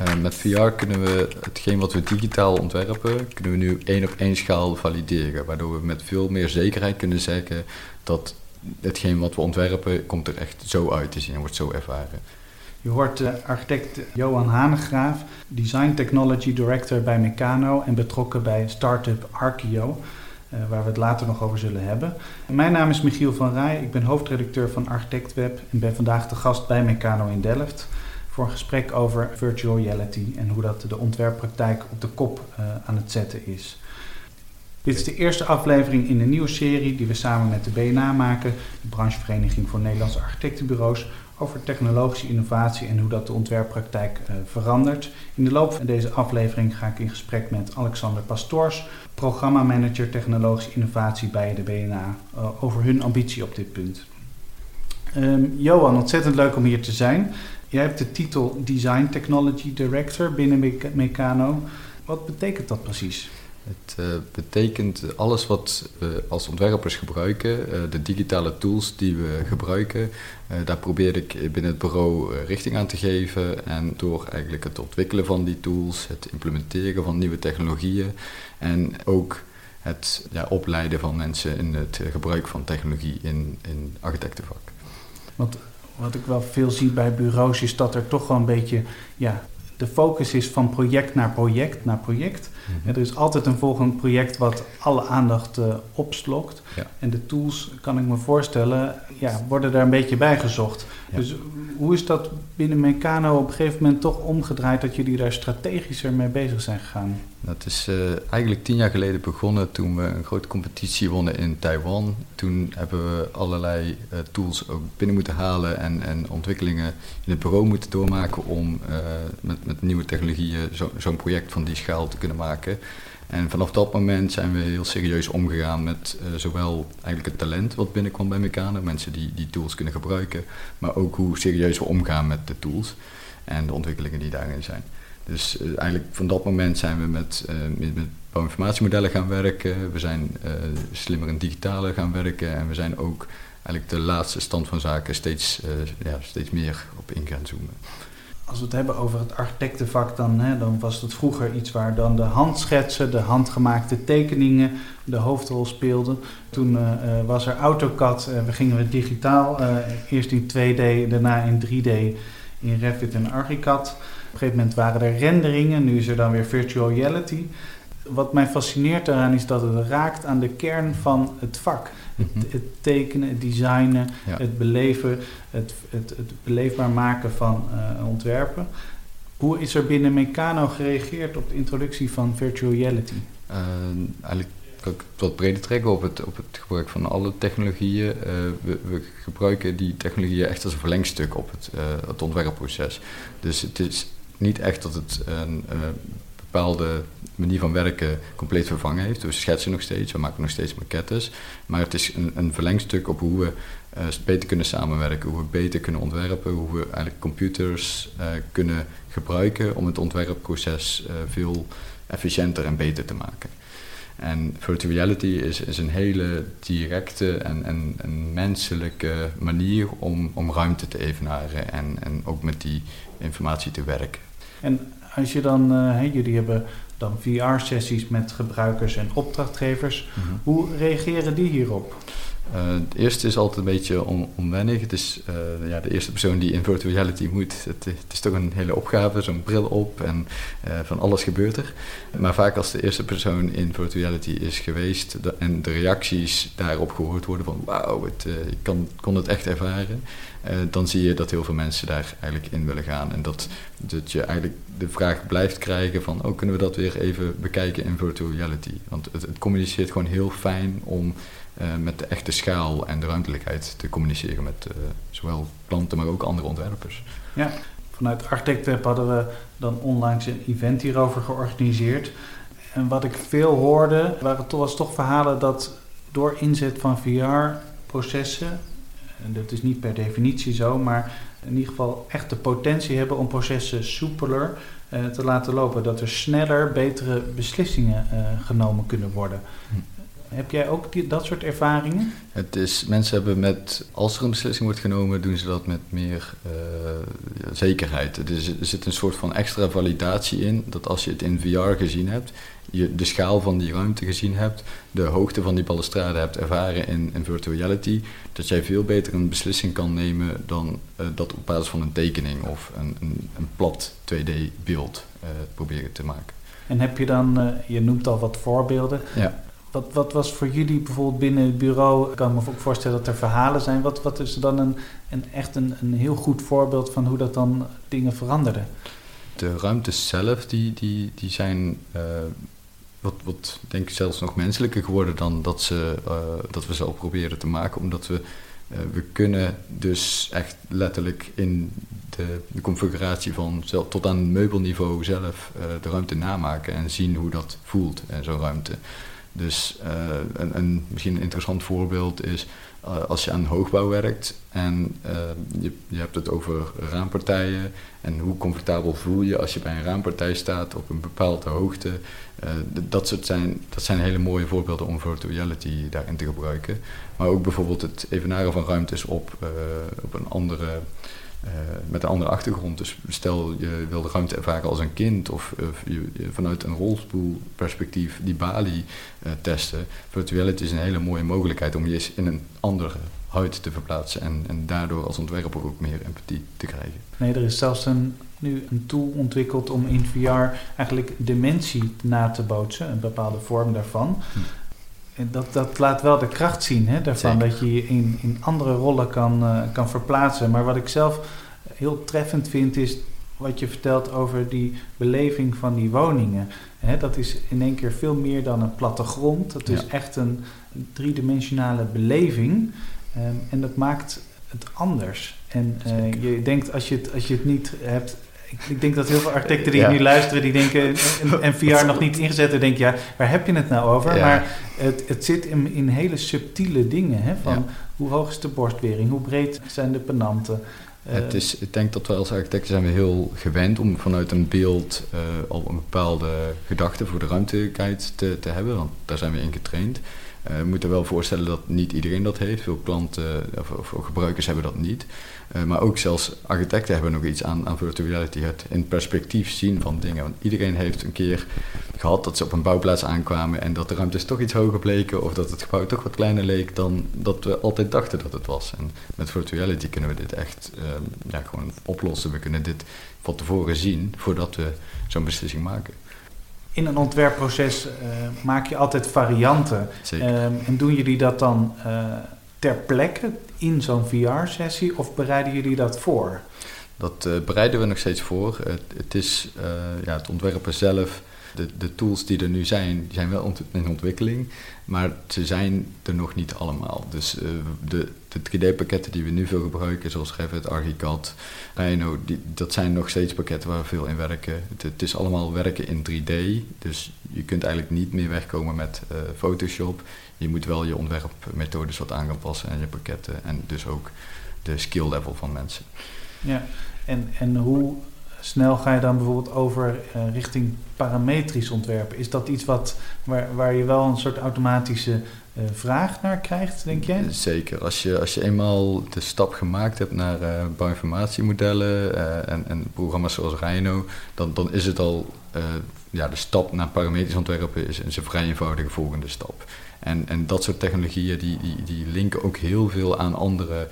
Uh, met VR kunnen we hetgeen wat we digitaal ontwerpen, kunnen we nu één op één schaal valideren. Waardoor we met veel meer zekerheid kunnen zeggen dat hetgeen wat we ontwerpen, komt er echt zo uit te zien en wordt zo ervaren. Je hoort architect Johan Hanegraaf, Design Technology Director bij Meccano en betrokken bij startup Archeo. Uh, waar we het later nog over zullen hebben. Mijn naam is Michiel van Rij, ik ben hoofdredacteur van ArchitectWeb en ben vandaag de gast bij Meccano in Delft voor een gesprek over virtual reality en hoe dat de ontwerppraktijk op de kop uh, aan het zetten is. Dit is de eerste aflevering in een nieuwe serie die we samen met de BNA maken, de branchevereniging voor Nederlandse architectenbureaus, over technologische innovatie en hoe dat de ontwerppraktijk uh, verandert. In de loop van deze aflevering ga ik in gesprek met Alexander Pastoors, programmamanager technologische innovatie bij de BNA, uh, over hun ambitie op dit punt. Um, Johan, ontzettend leuk om hier te zijn. Jij hebt de titel Design Technology Director binnen Meccano. Wat betekent dat precies? Het uh, betekent alles wat we als ontwerpers gebruiken, uh, de digitale tools die we gebruiken, uh, daar probeer ik binnen het bureau richting aan te geven. En door eigenlijk het ontwikkelen van die tools, het implementeren van nieuwe technologieën en ook het ja, opleiden van mensen in het gebruik van technologie in, in architectenvak. Want wat ik wel veel zie bij bureaus is dat er toch wel een beetje ja, de focus is van project naar project naar project. Mm-hmm. Er is altijd een volgend project wat alle aandacht uh, opslokt. Ja. En de tools, kan ik me voorstellen, ja, worden daar een beetje bij gezocht. Ja. Dus hoe is dat binnen Meccano op een gegeven moment toch omgedraaid dat jullie daar strategischer mee bezig zijn gegaan? Dat is uh, eigenlijk tien jaar geleden begonnen toen we een grote competitie wonnen in Taiwan. Toen hebben we allerlei uh, tools ook binnen moeten halen en, en ontwikkelingen in het bureau moeten doormaken om uh, met, met nieuwe technologieën zo'n zo project van die schaal te kunnen maken. En vanaf dat moment zijn we heel serieus omgegaan met uh, zowel eigenlijk het talent wat binnenkwam bij Meccano, mensen die die tools kunnen gebruiken, maar ook hoe serieus we omgaan met de tools en de ontwikkelingen die daarin zijn. Dus uh, eigenlijk van dat moment zijn we met, uh, met, met bouwinformatiemodellen gaan werken, we zijn slimmer en digitaler gaan werken en we zijn ook eigenlijk de laatste stand van zaken steeds, ja, steeds meer op in gaan zoomen als we het hebben over het architectenvak, dan, hè, dan was het vroeger iets waar dan de handschetsen, de handgemaakte tekeningen de hoofdrol speelden. Toen uh, was er AutoCAD, uh, we gingen we digitaal, uh, eerst in 2D, daarna in 3D in Revit en Archicad. Op een gegeven moment waren er renderingen, nu is er dan weer virtual reality. Wat mij fascineert daaraan is dat het raakt aan de kern van het vak. Het, mhm. het, tekenen, het designen, ja. het beleven, het, het, het beleefbaar maken van uh, ontwerpen. Hoe is er binnen Meccano gereageerd op de introductie van virtual reality? Uh, eigenlijk kan ik het wat breder trekken op het, op het gebruik van alle technologieën. Uh, we, we, gebruiken die technologieën echt als een verlengstuk op het, het ontwerpproces. Dus het is niet echt dat het een bepaalde manier van werken compleet vervangen heeft. We schetsen nog steeds, we maken nog steeds maquettes. Maar het is een, een verlengstuk op hoe we uh, beter kunnen samenwerken, hoe we beter kunnen ontwerpen, hoe we eigenlijk computers uh, kunnen gebruiken om het ontwerpproces uh, veel efficiënter en beter te maken. En virtual reality is, is een hele directe en, en, en menselijke manier om, om ruimte te evenaren en, en ook met die informatie te werken. En als je dan, uh, jullie hebben dan VR-sessies met gebruikers en opdrachtgevers. Mm -hmm. Hoe reageren die hierop? Uh, het eerste is altijd een beetje on, onwennig. Het is uh, ja, de eerste persoon die in virtual reality moet. Het, is toch een hele opgave, zo'n bril op en uh, van alles gebeurt er. Maar vaak als de eerste persoon in virtual reality is geweest en de reacties daarop gehoord worden van wauw, ik kon het echt ervaren. dan zie je dat heel veel mensen daar eigenlijk in willen gaan. En dat, dat je eigenlijk de vraag blijft krijgen van oh, kunnen we dat weer even bekijken in virtual reality. Want het, communiceert gewoon heel fijn om met de echte schaal en de ruimtelijkheid te communiceren met uh, zowel klanten, maar ook andere ontwerpers. Ja, vanuit Architect hadden we dan onlangs een event hierover georganiseerd. En wat ik veel hoorde, waren toch, was toch verhalen dat door inzet van VR-processen, en dat is niet per definitie zo, maar in ieder geval echt de potentie hebben om processen soepeler uh, te laten lopen. Dat er sneller betere beslissingen genomen kunnen worden. Heb jij ook die, dat soort ervaringen? Het is, mensen hebben met, als er een beslissing wordt genomen, doen ze dat met meer uh, zekerheid. Er, is, er zit een soort van extra validatie in, dat als je het in VR gezien hebt, je de schaal van die ruimte gezien hebt, de hoogte van die balustrade hebt ervaren in, in virtual reality, dat jij veel beter een beslissing kan nemen dan uh, dat op basis van een tekening of een, een, een plat 2D-beeld uh, proberen te maken. En heb je dan, je noemt al wat voorbeelden. Ja. Wat, wat was voor jullie bijvoorbeeld binnen het bureau? Ik kan me ook voorstellen dat er verhalen zijn. Wat, wat is dan een, een echt een, een heel goed voorbeeld van hoe dat dan dingen veranderde? De ruimtes zelf, die, die, die zijn uh, wat, denk ik zelfs nog menselijker geworden dan dat, ze, uh, dat we ze al proberen te maken. Omdat we, uh, we kunnen dus echt letterlijk in de, configuratie van zelf, tot aan meubelniveau zelf de ruimte namaken en zien hoe dat voelt in zo'n ruimte. Dus uh, een, een, misschien een interessant voorbeeld is uh, als je aan hoogbouw werkt en uh, je, je hebt het over raampartijen en hoe comfortabel voel je als je bij een raampartij staat op een bepaalde hoogte. dat, soort zijn, dat zijn hele mooie voorbeelden om virtual reality daarin te gebruiken. Maar ook bijvoorbeeld het evenaren van ruimtes op, op een andere uh, met een andere achtergrond. Dus stel je wil de ruimte ervaren als een kind of, of je, je vanuit een rolstoelperspectief die Bali uh, testen. Virtuality is een hele mooie mogelijkheid om je eens in een andere huid te verplaatsen en, en daardoor als ontwerper ook meer empathie te krijgen. Nee, er is zelfs een, nu een tool ontwikkeld om in VR eigenlijk dementie na te bootsen, een bepaalde vorm daarvan. Hm. En dat, dat laat wel de kracht zien hè, daarvan, Zeker. dat je je in, in andere rollen kan, uh, kan verplaatsen. Maar wat ik zelf heel treffend vind, is wat je vertelt over die beleving van die woningen. Hè, dat is in één keer veel meer dan een plattegrond. Dat is echt een driedimensionale beleving. Um, en dat maakt het anders. En uh, je denkt, als je, het, als je het niet hebt ik, ik, denk dat heel veel architecten die ja. nu luisteren, die denken en, en VR nog niet ingezet, en denken ja, waar heb je het nou over? Ja. Maar het, het zit in, in, hele subtiele dingen. Hè, van hoe hoog is de borstwering, hoe breed zijn de penanten. Uh, het is, ik denk dat we als architecten zijn we heel gewend om vanuit een beeld uh, al een bepaalde gedachte voor de ruimtelijkheid te, te hebben, want daar zijn we in getraind. Uh, we moeten wel voorstellen dat niet iedereen dat heeft. Veel klanten of, of gebruikers hebben dat niet. Uh, maar ook zelfs architecten hebben nog iets aan, aan virtual reality. Het in perspectief zien van dingen. Want iedereen heeft een keer gehad dat ze op een bouwplaats aankwamen en dat de ruimtes toch iets hoger bleken of dat het gebouw toch wat kleiner leek dan dat we altijd dachten dat het was. En met virtual reality kunnen we dit echt uh, ja, gewoon oplossen. We kunnen dit van tevoren zien voordat we zo'n beslissing maken in een ontwerpproces uh, maak je altijd varianten. Zeker. Um, en doen jullie dat dan uh, ter plekke in zo'n VR-sessie of bereiden jullie dat voor? Dat uh, bereiden we nog steeds voor. Het, het is ja, het ontwerpen zelf. De, de, tools die er nu zijn, zijn wel in ontwikkeling, maar ze zijn er nog niet allemaal. Dus de, de 3D-pakketten die we nu veel gebruiken, zoals Revit, Archicad, Rhino, die, dat zijn nog steeds pakketten waar we veel in werken. Het, is allemaal werken in 3D, dus je kunt eigenlijk niet meer wegkomen met uh, Photoshop. Je moet wel je ontwerpmethodes wat aan gaan passen en je pakketten en dus ook de skill level van mensen. Ja, en, en hoe snel ga je dan bijvoorbeeld over uh, richting parametrisch ontwerpen? Is dat iets wat, waar, waar je wel een soort automatische uh, vraag naar krijgt, denk jij? Zeker. Als je, als je eenmaal de stap gemaakt hebt naar bioinformatiemodellen uh, en, en programma's zoals Rhino, dan, dan is het al ja, de stap naar parametrisch ontwerpen is, een vrij eenvoudige volgende stap. En, en dat soort technologieën die, die, die linken ook heel veel aan andere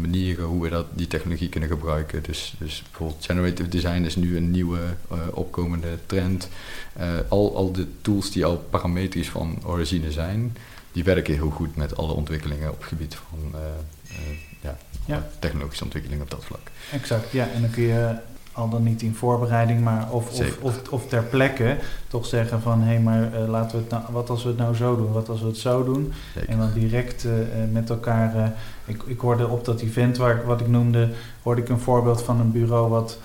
manieren hoe we dat, die technologie kunnen gebruiken. Dus, dus bijvoorbeeld generative design is nu een nieuwe uh, opkomende trend. Uh, al, al de tools die al parametrisch van origine zijn, die werken heel goed met alle ontwikkelingen op het gebied van ja, ja. technologische ontwikkeling op dat vlak. Exact, ja. En dan kun je al dan niet in voorbereiding, maar of, of, of, of, ter plekke toch zeggen van hé, hey, maar uh, laten we het nou, wat als we het nou zo doen, wat als we het zo doen. Zeker. En dan direct uh, met elkaar. Uh, ik, ik hoorde op dat event waar wat ik noemde, hoorde ik een voorbeeld van een bureau wat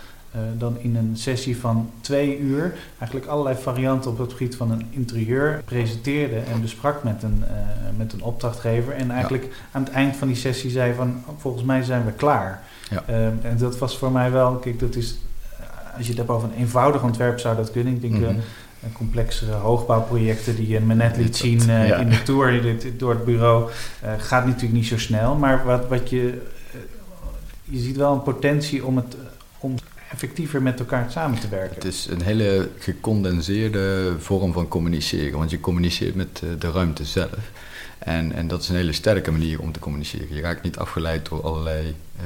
dan in een sessie van twee uur eigenlijk allerlei varianten op het gebied van een interieur presenteerde en besprak met een, met een opdrachtgever. En eigenlijk ja. aan het eind van die sessie zei van volgens mij zijn we klaar. Ja. Um, en dat was voor mij wel, kijk, dat is, als je het hebt over een eenvoudig ontwerp zou dat kunnen. Ik denk, mm -hmm. uh, complexere hoogbouwprojecten die je me net liet zien in de tour door het bureau, gaat natuurlijk niet zo snel. Maar wat, wat je, je ziet wel een potentie om het om effectiever met elkaar samen te werken. Het is een hele gecondenseerde vorm van communiceren, want je communiceert met de ruimte zelf. En, en dat is een hele sterke manier om te communiceren. Je raakt niet afgeleid door allerlei uh,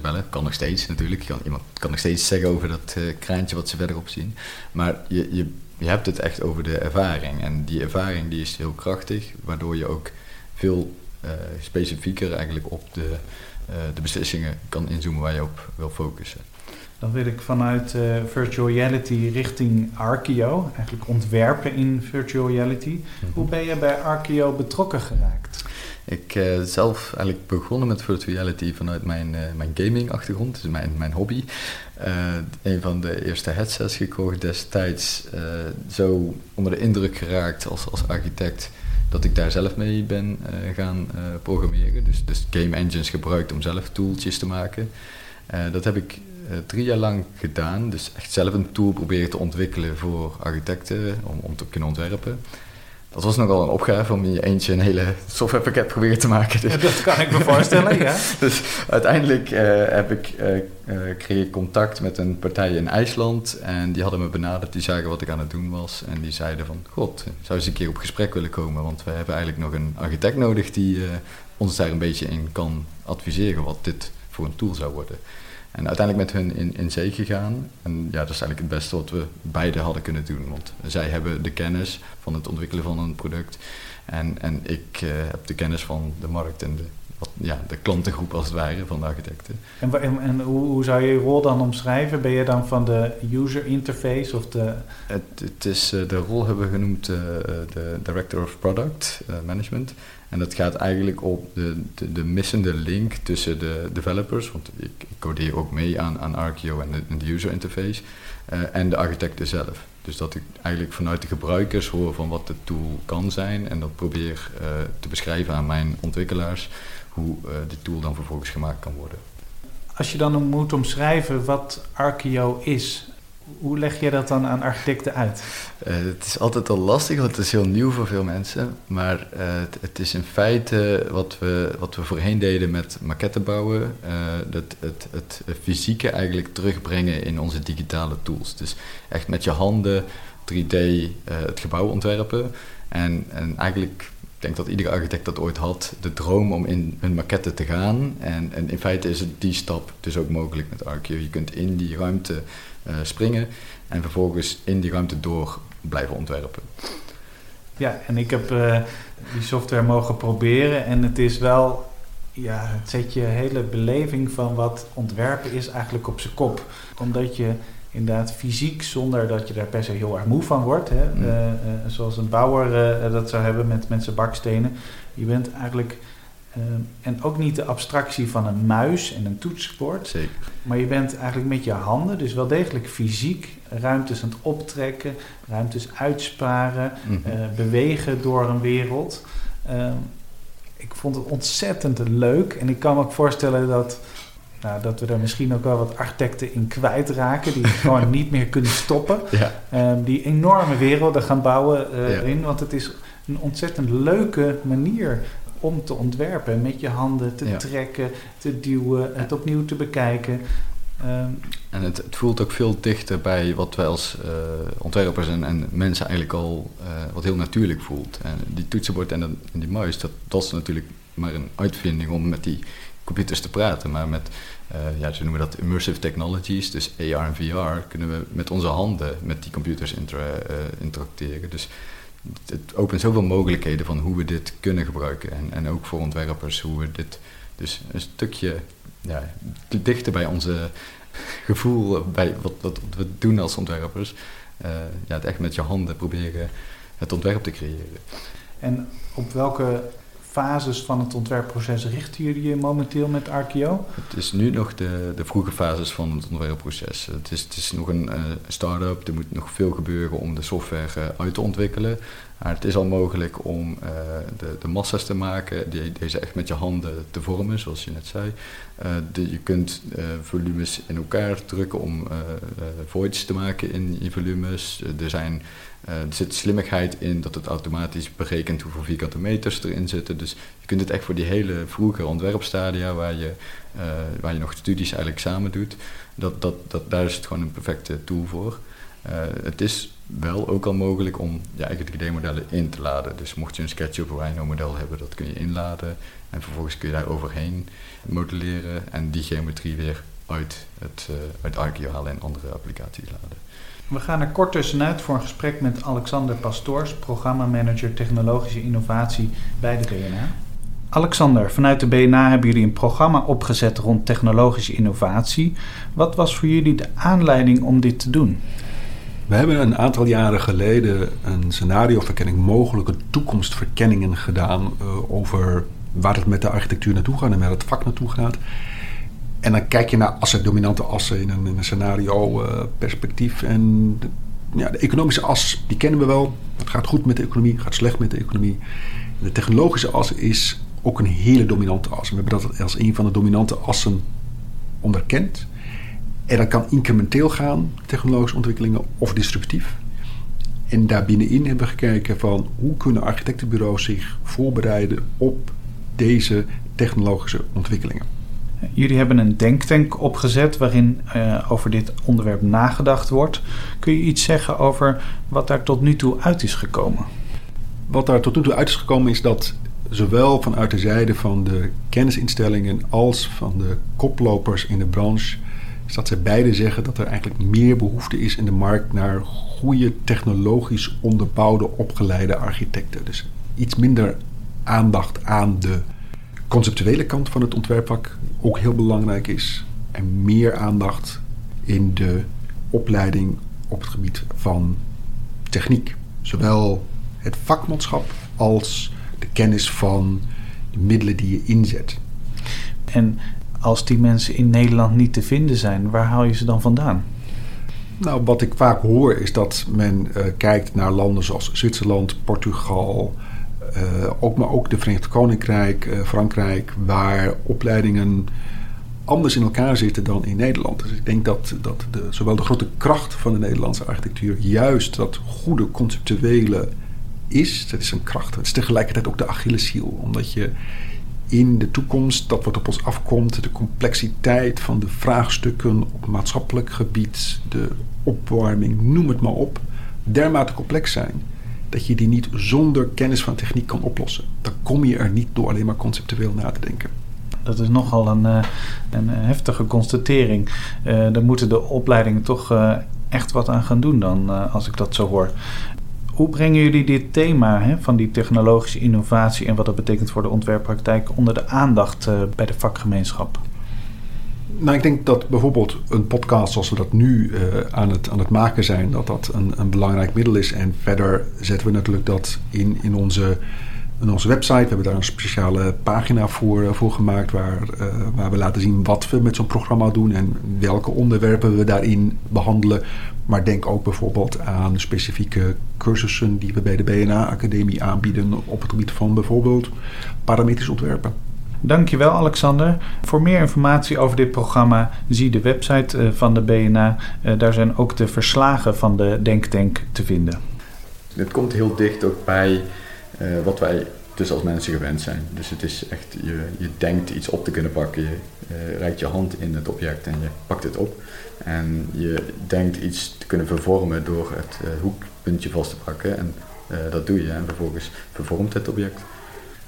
bellen. Kan nog steeds natuurlijk. Kan, iemand kan nog steeds zeggen over dat uh, kraantje wat ze verderop zien. Maar je, je, je hebt het echt over de ervaring. En die ervaring die is heel krachtig, waardoor je ook veel uh, specifieker eigenlijk op de, de beslissingen kan inzoomen waar je op wil focussen. Dan wil ik vanuit uh, virtual reality richting Arkio, eigenlijk ontwerpen in virtual reality. Mhm. Hoe ben je bij Arkio betrokken geraakt? Ik uh, zelf eigenlijk begonnen met virtual reality vanuit mijn, uh, mijn gaming achtergrond, dus mijn, mijn hobby. een van de eerste headsets gekocht destijds, zo onder de indruk geraakt als, als architect dat ik daar zelf mee ben gaan programmeren. Dus, dus game engines gebruikt om zelf tooltjes te maken. dat heb ik drie jaar lang gedaan. Dus echt zelf een tool proberen te ontwikkelen voor architecten om, om te kunnen ontwerpen. Dat was nogal een opgave om in je eentje een hele softwarepakket proberen te maken. Dus. dat kan ik me voorstellen, ja. dus uiteindelijk uh, heb ik, uh, kreeg ik contact met een partij in IJsland. En die hadden me benaderd, die zagen wat ik aan het doen was. En die zeiden van, god, zou eens een keer op gesprek willen komen? Want we hebben eigenlijk nog een architect nodig die ons daar een beetje in kan adviseren wat dit voor een tool zou worden. En uiteindelijk met hun in, in zee gegaan. En ja, dat is eigenlijk het beste wat we beide hadden kunnen doen. Want zij hebben de kennis van het ontwikkelen van een product. En, en ik uh, heb de kennis van de markt en de, wat, ja, de klantengroep als het ware van de architecten. En, en, en hoe, hoe, zou je je rol dan omschrijven? Ben je dan van de user interface of de... Het, het is, uh, de rol hebben we genoemd uh, de Director of Product Management. En dat gaat eigenlijk op de, de, de, missende link tussen de developers, want ik, ik codeer ook mee aan, aan Archeo en de, user interface, uh, en de architecten zelf. Dus dat ik eigenlijk vanuit de gebruikers hoor van wat de tool kan zijn en dat probeer uh, te beschrijven aan mijn ontwikkelaars hoe uh, tool dan vervolgens gemaakt kan worden. Als je dan moet omschrijven wat Archeo is, hoe leg je dat dan aan architecten uit? Uh, het is altijd al lastig, want het is heel nieuw voor veel mensen. Maar uh, het, het, is in feite wat we, wat we voorheen deden met maquetten bouwen. Uh, dat, het, het fysieke eigenlijk terugbrengen in onze digitale tools. Dus echt met je handen 3D het gebouw ontwerpen. En, en eigenlijk denk dat iedere architect dat ooit had, de droom om in een maquette te gaan. En, en in feite is het die stap dus ook mogelijk met Archeo. Je kunt in die ruimte uh, springen en vervolgens in die ruimte door blijven ontwerpen. Ja, en ik heb uh, die software mogen proberen en het is wel, ja, het zet je hele beleving van wat ontwerpen is eigenlijk op zijn kop. Omdat je inderdaad fysiek, zonder dat je daar per se heel erg moe van wordt, hè, mm. uh, zoals een bouwer dat zou hebben met, met zijn bakstenen. Je bent eigenlijk Ehm, en ook niet de abstractie van een muis en een toetsenbord. Zeker. Maar je bent eigenlijk met je handen, dus wel degelijk fysiek, ruimtes aan het optrekken, ruimtes uitsparen, mm bewegen door een wereld. Uh, ik vond het ontzettend leuk en ik kan me ook voorstellen dat, nou, dat we er misschien ook wel wat architecten in kwijtraken, die gewoon niet meer kunnen stoppen. Ja. Uh, die enorme werelden gaan bouwen uh, in, want het is een ontzettend leuke manier om te ontwerpen. Met je handen te trekken, te duwen, het opnieuw te bekijken. Ehm, en het, het, voelt ook veel dichter bij wat wij als uh, ontwerpers en, en, mensen eigenlijk al uh, wat heel natuurlijk voelt. En die toetsenbord en, en, die muis, dat, dat is natuurlijk maar een uitvinding om met die computers te praten. Maar met, uh, ja, ze noemen dat immersive technologies, dus AR en VR, kunnen we met onze handen met die computers inter, interacteren. Dus het opent zoveel mogelijkheden van hoe we dit kunnen gebruiken. En, en ook voor ontwerpers, hoe we dit dus een stukje ja, dichter bij onze gevoel, bij wat, wat we doen als ontwerpers, uh, ja, het echt met je handen proberen het ontwerp te creëren. En op welke fases van het ontwerpproces richten jullie je momenteel met Archeo? Het is nu nog de, de vroege fases van het ontwerpproces. Het is, het is nog een uh, start-up, er moet nog veel gebeuren om de software uh, uit te ontwikkelen. Maar het is al mogelijk om uh, de, de massa's te maken, die, deze echt met je handen te vormen, zoals je net zei. De, je kunt volumes in elkaar drukken om voids te maken in je volumes. er zijn er zit slimmigheid in dat het automatisch berekent hoeveel vierkante meters erin zitten. Dus je kunt het echt voor die hele vroege ontwerpstadia waar je, waar je nog studies eigenlijk samen doet, dat, dat, dat, daar is het gewoon een perfecte tool voor. Het is wel ook al mogelijk om je eigen 3D-modellen in te laden. Dus mocht je een SketchUp of Rhino-model hebben, dat kun je inladen. En vervolgens kun je daar overheen modelleren en die geometrie weer uit, het, uit Archeo halen en andere applicaties laden. We gaan er kort tussenuit voor een gesprek met Alexander Pastoors, programmamanager technologische innovatie bij de BNA. Alexander, vanuit de BNA hebben jullie een programma opgezet rond technologische innovatie. Wat was voor jullie de aanleiding om dit te doen? We hebben een aantal jaren geleden een scenarioverkenning, mogelijke toekomstverkenningen gedaan uh, over waar het met de architectuur naartoe gaat en waar het vak naartoe gaat. En dan kijk je naar assen, dominante assen in een, scenario uh, perspectief. En de, ja, de economische as, die kennen we wel. Het gaat goed met de economie, gaat slecht met de economie. De technologische as is ook een hele dominante as. We hebben dat als een van de dominante assen onderkend. En dat kan incrementeel gaan, technologische ontwikkelingen, of disruptief. En daar binnenin hebben we gekeken van hoe kunnen architectenbureaus zich voorbereiden op deze technologische ontwikkelingen. Jullie hebben een denktank opgezet waarin uh, over dit onderwerp nagedacht wordt. Kun je iets zeggen over wat daar tot nu toe uit is gekomen? Wat daar tot nu toe uit is gekomen is dat zowel vanuit de zijde van de kennisinstellingen als van de koplopers in de branche, is dat ze beide zeggen dat er eigenlijk meer behoefte is in de markt naar goede technologisch onderbouwde opgeleide architecten. Dus iets minder aandacht aan de conceptuele kant van het ontwerpvak ook heel belangrijk is. En meer aandacht in de opleiding op het gebied van techniek. Zowel het vakmanschap als de kennis van de middelen die je inzet. En als die mensen in Nederland niet te vinden zijn, waar haal je ze dan vandaan? Nou, wat ik vaak hoor is dat men uh, kijkt naar landen zoals Zwitserland, Portugal, uh, ook, maar ook de Verenigd Koninkrijk, uh, Frankrijk, waar opleidingen anders in elkaar zitten dan in Nederland. Dus ik denk dat, dat de, zowel de grote kracht van de Nederlandse architectuur juist dat goede conceptuele is. Dat is een kracht. Het is tegelijkertijd ook de Achilleshiel, omdat je in de toekomst, dat wat op ons afkomt, de complexiteit van de vraagstukken op maatschappelijk gebied, de opwarming, noem het maar op, dermate complex zijn dat je die niet zonder kennis van techniek kan oplossen. Dan kom je er niet door alleen maar conceptueel na te denken. Dat is nogal een, eh, een heftige constatering. Uh, daar moeten de opleidingen toch uh, echt wat aan gaan doen dan, als ik dat zo hoor. Hoe brengen jullie dit thema hè, van die technologische innovatie en wat dat betekent voor de ontwerppraktijk onder de aandacht bij de vakgemeenschap? Nou, ik denk dat bijvoorbeeld een podcast zoals we dat nu uh, aan, het, aan het maken zijn, dat dat een, een belangrijk middel is. En verder zetten we natuurlijk dat in, in, onze, in onze website. We hebben daar een speciale pagina voor, uh, voor gemaakt waar, uh, waar we laten zien wat we met zo'n programma doen en welke onderwerpen we daarin behandelen. Maar denk ook bijvoorbeeld aan specifieke cursussen die we bij de BNA-academie aanbieden op het gebied van bijvoorbeeld parametrisch ontwerpen. Dankjewel Alexander. Voor meer informatie over dit programma zie de website eh, van de BNA. Eh, daar zijn ook de verslagen van de Denktank te vinden. Het komt heel dicht ook bij uh, wat wij dus als mensen gewend zijn. Dus het is echt, je, je denkt iets op te kunnen pakken. Je uh, reikt je hand in het object en je pakt het op. En je denkt iets te kunnen vervormen door het uh, hoekpuntje vast te pakken. En dat doe je en vervolgens vervormt het object.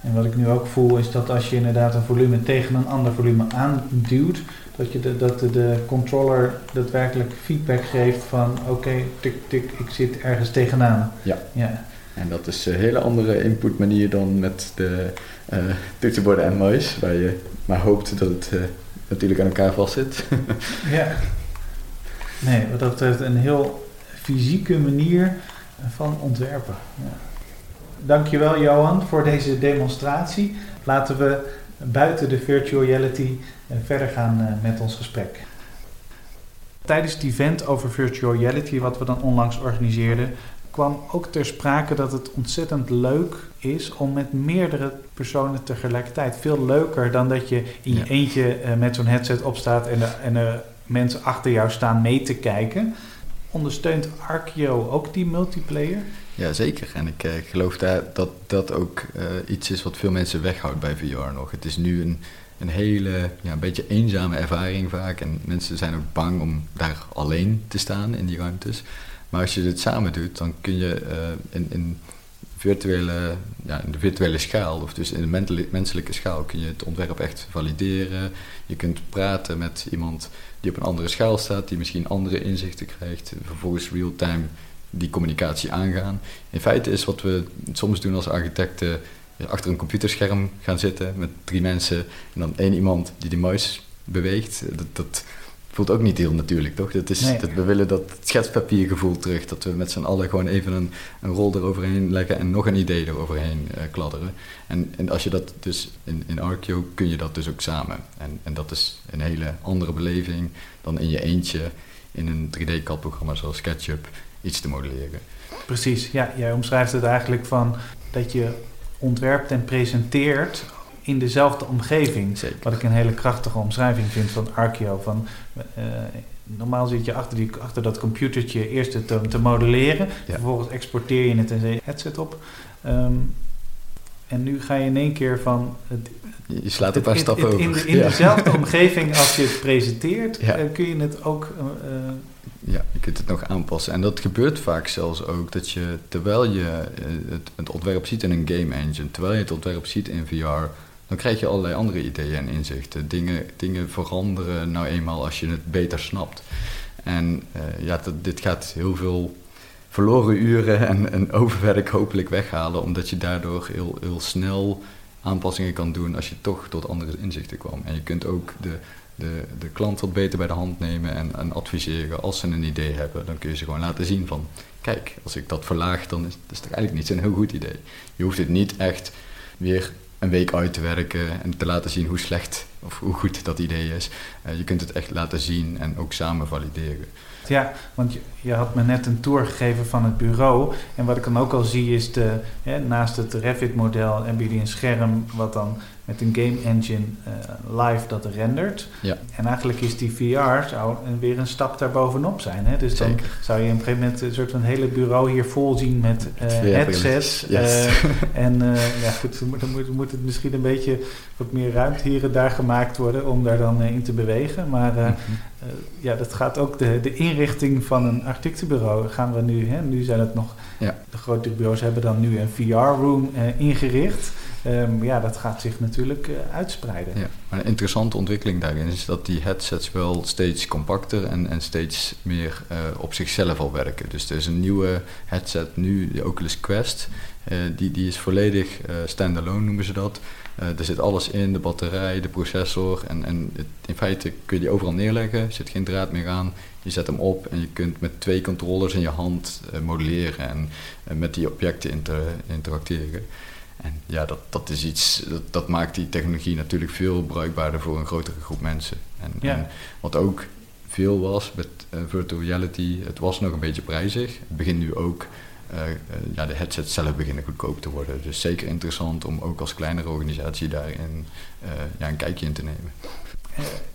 En wat ik nu ook voel is dat als je inderdaad een volume tegen een ander volume aanduwt, dat, je de, dat de, de controller daadwerkelijk feedback geeft van oké, tik, tik, ik zit ergens tegenaan. Ja. ja. En dat is een hele andere inputmanier dan met de uh, en muis, waar je maar hoopt dat het uh, natuurlijk aan elkaar vast zit. ja. Nee, wat dat betreft een heel fysieke manier van ontwerpen. Ja. dankjewel Johan voor deze demonstratie. Laten we buiten de virtual reality verder gaan met ons gesprek. Tijdens het event over virtual reality, wat we dan onlangs organiseerden, kwam ook ter sprake dat het ontzettend leuk is om met meerdere personen tegelijkertijd. Veel leuker dan dat je in je eentje uh, met zo'n headset opstaat en er, en er mensen achter jou staan mee te kijken. Ondersteunt Arkio ook die multiplayer? Ja, zeker. En ik uh, geloof daar dat dat ook uh, iets is wat veel mensen weghoudt bij VR nog. Het is nu een, een hele, ja, een beetje eenzame ervaring vaak. En mensen zijn ook bang om daar alleen te staan in die ruimtes. Maar als je dit samen doet, dan kun je uh, in, in, virtuele, ja, in de virtuele schaal, of dus in de menselijke schaal, kun je het ontwerp echt valideren. Je kunt praten met iemand die op een andere schaal staat, die misschien andere inzichten krijgt, vervolgens real-time die communicatie aangaan. In feite is wat we soms doen als architecten achter een computerscherm gaan zitten met drie mensen en dan één iemand die de muis beweegt. Dat, dat voelt ook niet heel natuurlijk, toch? Dat is, dat we willen dat schetspapiergevoel terug. Dat we met z'n allen gewoon even een, een rol eroverheen leggen en nog een idee eroverheen uh, kladderen. En, en als je dat dus in, in Archeo kun je dat dus ook samen. En, en dat is een hele andere beleving dan in je eentje in een 3D-CAD-programma zoals SketchUp iets te modelleren. Precies, ja. Jij omschrijft het eigenlijk van dat je ontwerpt en presenteert in dezelfde omgeving. Zeker. Wat ik een hele krachtige omschrijving vind van Archeo. Van, uh, normaal zit je achter, die, achter dat computertje eerst het te, te modelleren. Vervolgens exporteer je het en zet je headset op. Um, en nu ga je in één keer van... Het, je slaat een paar stappen over. In, in dezelfde omgeving als je het presenteert, ja. uh, kun je het ook... Uh, ja, je kunt het nog aanpassen. En dat gebeurt vaak zelfs ook dat je, terwijl je het, het ontwerp ziet in een game engine, terwijl je het ontwerp ziet in VR, dan krijg je allerlei andere ideeën en inzichten. Dingen, dingen veranderen nou eenmaal als je het beter snapt. En uh, ja, dit gaat heel veel verloren uren en, overwerk hopelijk weghalen, omdat je daardoor heel, heel snel aanpassingen kan doen als je toch tot andere inzichten kwam. En je kunt ook de, de, de klant wat beter bij de hand nemen en, en adviseren als ze een idee hebben. Dan kun je ze gewoon laten zien van, kijk, als ik dat verlaag, dan is dat eigenlijk niet zo'n heel goed idee. Je hoeft het niet echt weer een week uit te werken en te laten zien hoe slecht of hoe goed dat idee is. Uh, je kunt het echt laten zien en ook samen valideren. Ja, want je, je, had me net een tour gegeven van het bureau. En wat ik dan ook al zie is, de, hè, naast het Revit-model hebben jullie een scherm wat dan met een game engine uh, live dat rendert. Ja. En eigenlijk is die VR zou weer een stap daarbovenop zijn. Hè? Dus dan zou je op een gegeven moment een soort van hele bureau hier vol zien met uh, headsets. Yes. Uh, en ja, goed, dan moet, moet, het misschien een beetje wat meer ruimte hier en daar gemaakt worden om daar dan in te bewegen. Maar mm -hmm. ja, dat gaat ook de, de inrichting van een architectenbureau gaan we nu. Hè? Nu zijn het nog, ja. de grote bureaus hebben dan nu een VR-room ingericht. Um, ja, dat gaat zich natuurlijk uh, uitspreiden. Ja, maar een interessante ontwikkeling daarin is dat die headsets wel steeds compacter en, en steeds meer uh, op zichzelf al werken. Dus er is een nieuwe headset nu, de Oculus Quest. Uh, die, die is volledig standalone noemen ze dat. er zit alles in, de batterij, de processor. En, en in feite kun je die overal neerleggen, er zit geen draad meer aan. Je zet hem op en je kunt met twee controllers in je hand modelleren en met die objecten inter, interacteren. En ja, dat, dat is iets, dat, dat, maakt die technologie natuurlijk veel bruikbaarder voor een grotere groep mensen. En, ja. en wat ook veel was met uh, virtual reality, het was nog een beetje prijzig. Het begint nu ook, uh, uh, ja, de headsets zelf beginnen goedkoop te worden. Dus zeker interessant om ook als kleinere organisatie daarin ja, een kijkje in te nemen.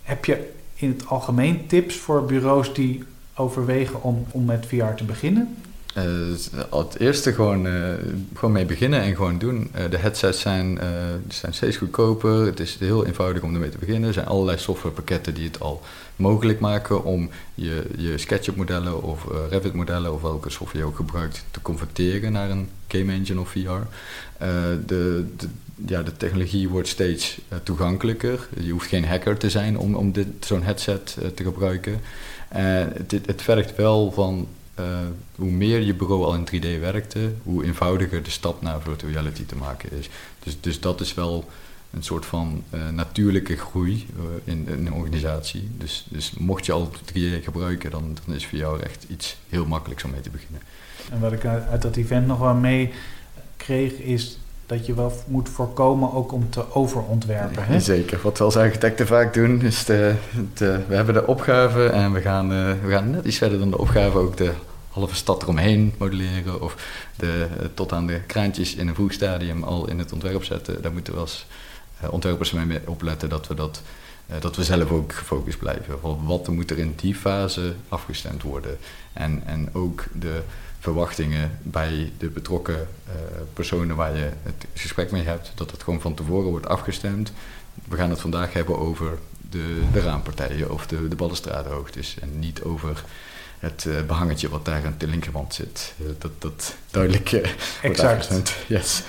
heb je in het algemeen tips voor bureaus die overwegen om, om met VR te beginnen? Uh, het eerste gewoon, uh, gewoon mee beginnen en gewoon doen. Uh, de headsets zijn, zijn steeds goedkoper. Het is heel eenvoudig om ermee te beginnen. Er zijn allerlei softwarepakketten die het al mogelijk maken om je, je SketchUp modellen of Revit modellen of welke software je ook gebruikt te converteren naar een game engine of VR. de, de, ja, de technologie wordt steeds toegankelijker. Je hoeft geen hacker te zijn om, om zo'n headset te gebruiken. het, het vergt wel van hoe meer je bureau al in 3D werkte, hoe eenvoudiger de stap naar virtual reality te maken is. Dus, dus dat is wel een soort van uh, natuurlijke groei uh, in, een organisatie. Dus, dus mocht je al 3D gebruiken, dan, dan is voor jou echt iets heel makkelijks om mee te beginnen. En wat ik uit dat event nog wel mee kreeg is dat je wel moet voorkomen ook om te overontwerpen. Zeker. Wat we als architecten vaak doen is de, de we hebben de opgave en we gaan, uh, we gaan net iets verder dan de opgave ook de halve stad eromheen modelleren of de, uh, tot aan de kraantjes in een vroeg stadium al in het ontwerp zetten. Daar moeten we als uh, ontwerpers mee opletten dat we dat dat we zelf ook gefocust blijven. Wat moet er in die fase afgestemd worden? En, en ook de verwachtingen bij de betrokken uh, personen waar je het gesprek mee hebt, dat het gewoon van tevoren wordt afgestemd. We gaan het vandaag hebben over de, de raampartijen of de, de balustradehoogtes en niet over het uh, behangetje wat daar aan de linkerwand zit. Uh, dat dat duidelijk wordt afgestemd. Yes.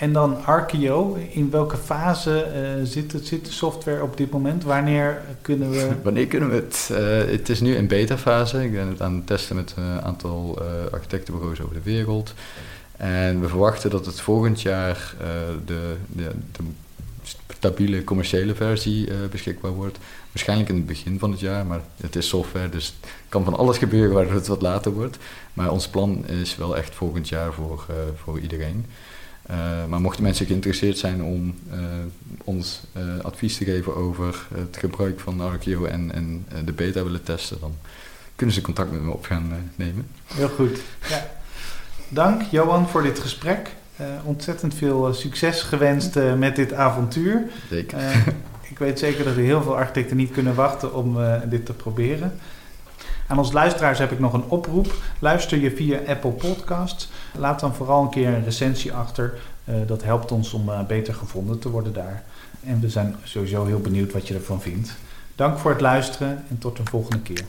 En dan Archeo, in welke fase uh, zit, het, zit de software op dit moment? Wanneer kunnen we... Wanneer kunnen we het? Uh, het is nu in beta-fase. Ik ben het aan het testen met een aantal uh, architectenbureaus over de wereld. En we verwachten dat het volgend jaar de, de, de, stabiele commerciële versie beschikbaar wordt. Waarschijnlijk in het begin van het jaar, maar het is software, dus het kan van alles gebeuren waardoor het wat later wordt. Maar ons plan is wel echt volgend jaar voor, voor iedereen. Uh, maar mochten mensen geïnteresseerd zijn om uh, ons uh, advies te geven over het gebruik van Archeo en, en de beta willen testen, dan kunnen ze contact met me op gaan nemen. Heel goed. Ja. Dank Johan voor dit gesprek. ontzettend veel succes gewenst met dit avontuur. Zeker. ik weet zeker dat er heel veel architecten niet kunnen wachten om dit te proberen. Aan ons luisteraars heb ik nog een oproep. Luister je via Apple Podcasts. Laat dan vooral een keer een recensie achter. Uh, dat helpt ons om uh, beter gevonden te worden daar. En we zijn sowieso heel benieuwd wat je ervan vindt. Dank voor het luisteren en tot een volgende keer.